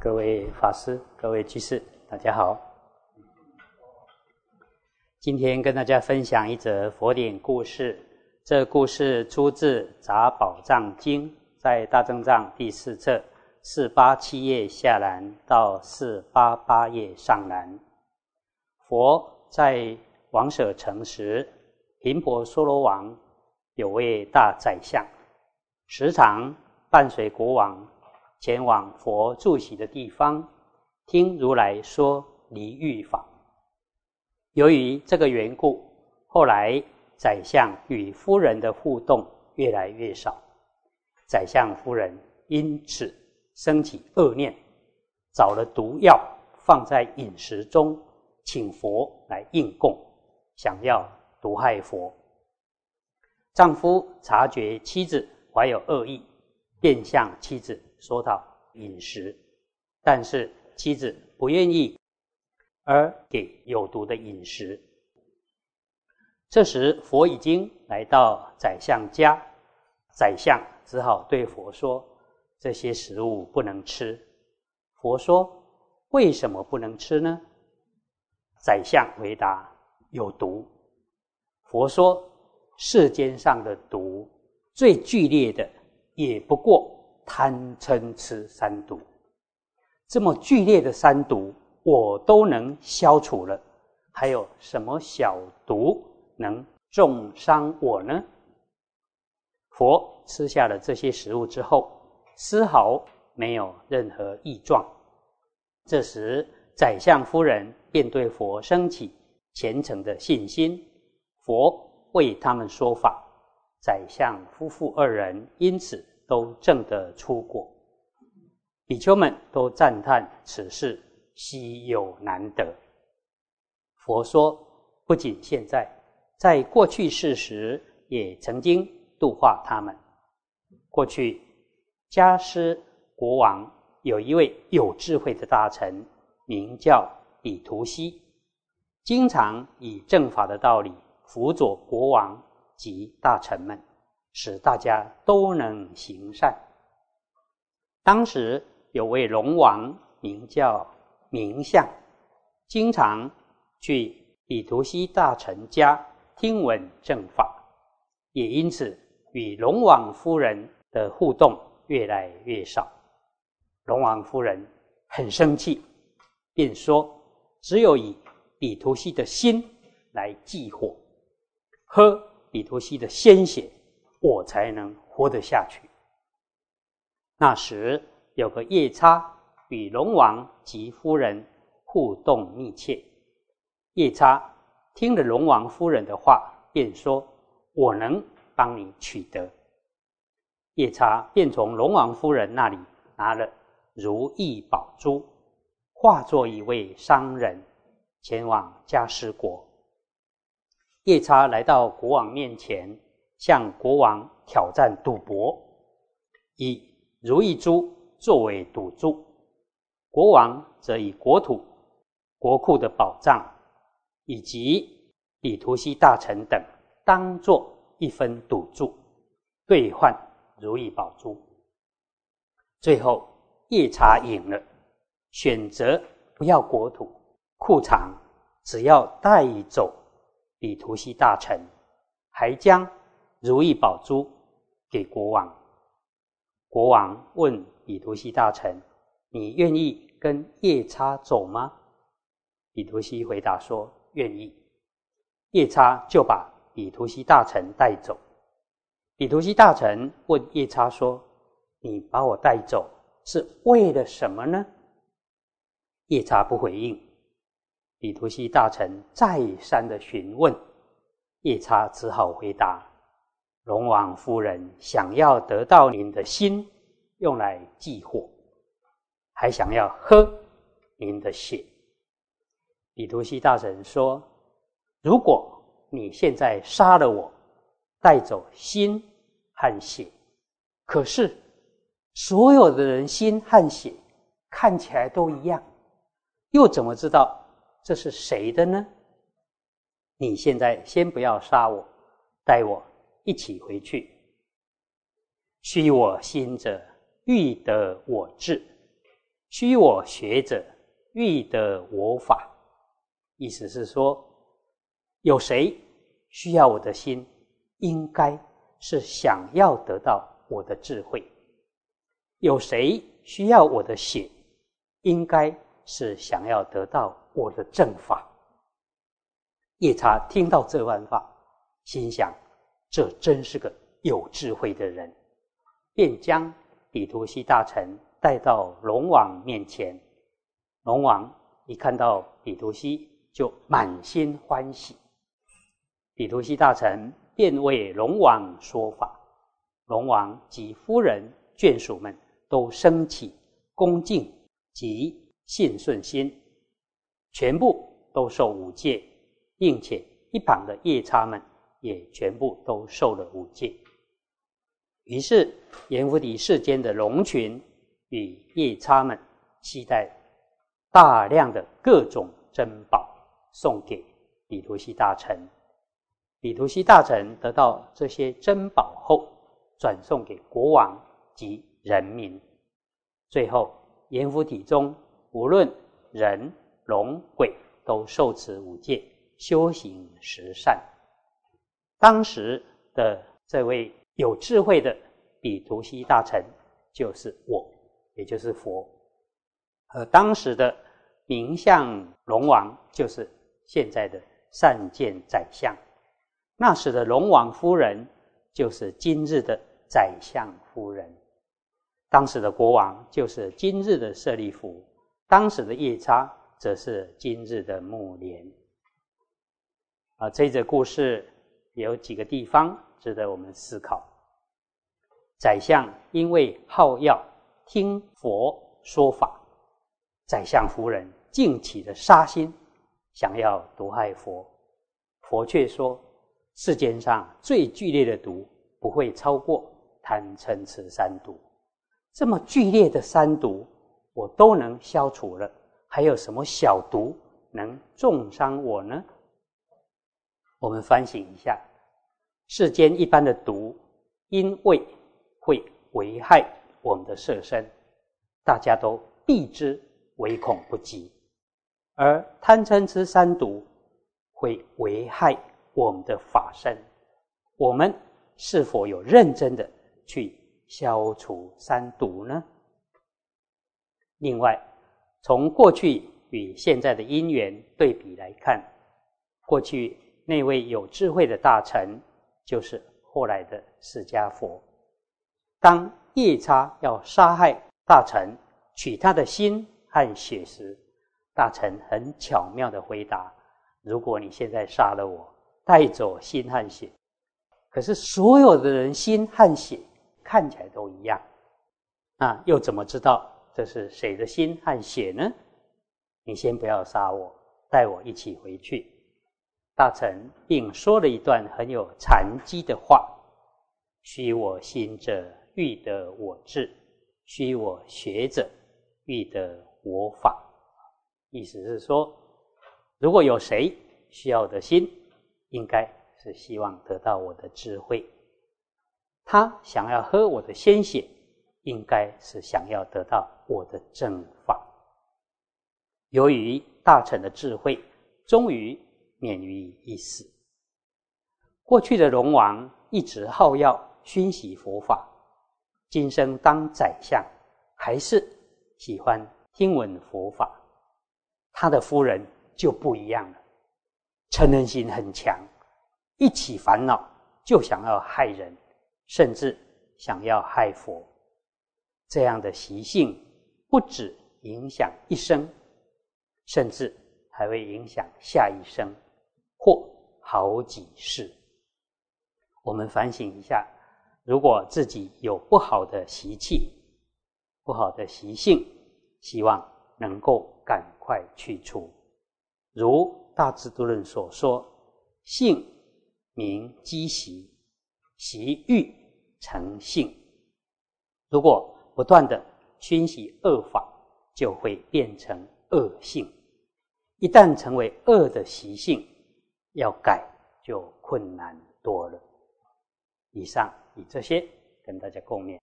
各位法师、各位居士，大家好。今天跟大家分享一则佛典故事。这故事出自《杂宝藏经》，在大正藏第四册四八七页下栏到四八八页上栏。佛在王舍城时，频婆娑罗王有位大宰相，时常伴随国王。前往佛住席的地方，听如来说离欲法。由于这个缘故，后来宰相与夫人的互动越来越少。宰相夫人因此升起恶念，找了毒药放在饮食中，请佛来应供，想要毒害佛。丈夫察觉妻子怀有恶意，便向妻子。说到饮食，但是妻子不愿意，而给有毒的饮食。这时佛已经来到宰相家，宰相只好对佛说：“这些食物不能吃。”佛说：“为什么不能吃呢？”宰相回答：“有毒。”佛说：“世间上的毒最剧烈的，也不过。”贪嗔痴三毒，这么剧烈的三毒，我都能消除了，还有什么小毒能重伤我呢？佛吃下了这些食物之后，丝毫没有任何异状。这时，宰相夫人便对佛升起虔诚的信心，佛为他们说法，宰相夫妇二人因此。都证得出果，比丘们都赞叹此事稀有难得。佛说，不仅现在，在过去世时也曾经度化他们。过去，迦湿国王有一位有智慧的大臣，名叫比图西，经常以正法的道理辅佐国王及大臣们。使大家都能行善。当时有位龙王名叫明相，经常去比图西大臣家听闻正法，也因此与龙王夫人的互动越来越少。龙王夫人很生气，便说：“只有以比图西的心来祭火，喝比图西的鲜血。”我才能活得下去。那时有个夜叉与龙王及夫人互动密切。夜叉听了龙王夫人的话，便说：“我能帮你取得。”夜叉便从龙王夫人那里拿了如意宝珠，化作一位商人，前往迦湿国。夜叉来到国王面前。向国王挑战赌博，以如意珠作为赌注，国王则以国土、国库的宝藏以及比图西大臣等当做一分赌注，兑换如意宝珠。最后夜叉赢了，选择不要国土、库藏，只要带走比图西大臣，还将。如意宝珠给国王。国王问比图西大臣：“你愿意跟夜叉走吗？”比图西回答说：“愿意。”夜叉就把比图西大臣带走。比图西大臣问夜叉说：“你把我带走是为了什么呢？”夜叉不回应。比图西大臣再三的询问，夜叉只好回答。龙王夫人想要得到您的心，用来祭火，还想要喝您的血。比图西大神说：“如果你现在杀了我，带走心和血，可是所有的人心和血看起来都一样，又怎么知道这是谁的呢？你现在先不要杀我，带我。”一起回去。虚我心者，欲得我智。虚我学者，欲得我法。意思是说，有谁需要我的心，应该是想要得到我的智慧；有谁需要我的血，应该是想要得到我的正法。夜叉听到这番话，心想：这真是个有智慧的人，便将比图西大臣带到龙王面前。龙王一看到比图西，就满心欢喜。比图西大臣便为龙王说法，龙王及夫人眷属们都升起恭敬及信顺心，全部都受五戒。并且一旁的夜叉们也全部都受了五戒。于是阎浮提世间的龙群与夜叉们期待大量的各种珍宝送给比图西大臣。比图西大臣得到这些珍宝后，转送给国王及人民。最后阎浮提中无论人龙鬼都受持五戒。修行十善，当时的这位有智慧的比图西大臣就是我，也就是佛；而当时的名相龙王就是现在的善见宰相。那时的龙王夫人就是今日的宰相夫人。当时的国王就是今日的舍利弗，当时的夜叉则是今日的木莲。啊，这则故事有几个地方值得我们思考。宰相因为好要听佛说法，宰相夫人竟起了杀心，想要毒害佛。佛却说：世间上最剧烈的毒，不会超过贪嗔痴三毒。这么剧烈的三毒，我都能消除了，还有什么小毒能重伤我呢？我们反省一下，世间一般的毒，因为会危害我们的色身，大家都避之唯恐不及；而贪嗔痴三毒会危害我们的法身，我们是否有认真的去消除三毒呢？另外，从过去与现在的因缘对比来看，过去。那位有智慧的大臣，就是后来的释迦佛。当夜叉要杀害大臣，取他的心和血时，大臣很巧妙的回答：“如果你现在杀了我，带走心和血，可是所有的人心和血看起来都一样，那又怎么知道这是谁的心和血呢？你先不要杀我，带我一起回去。”大臣并说了一段很有禅机的话：“虚我心者，欲得我智；虚我学者，欲得我法。”意思是说，如果有谁需要我的心，应该是希望得到我的智慧；他想要喝我的鲜血，应该是想要得到我的正法。由于大臣的智慧，终于。免于一死。过去的龙王一直好要熏习佛法，今生当宰相，还是喜欢听闻佛法。他的夫人就不一样了，嗔恨心很强，一起烦恼就想要害人，甚至想要害佛。这样的习性不止影响一生，甚至还会影响下一生。或好几世，我们反省一下：如果自己有不好的习气、不好的习性，希望能够赶快去除。如《大智度论》所说：“性名积习，习欲成性。”如果不断的熏习恶法，就会变成恶性。一旦成为恶的习性，要改就困难多了。以上以这些跟大家共勉。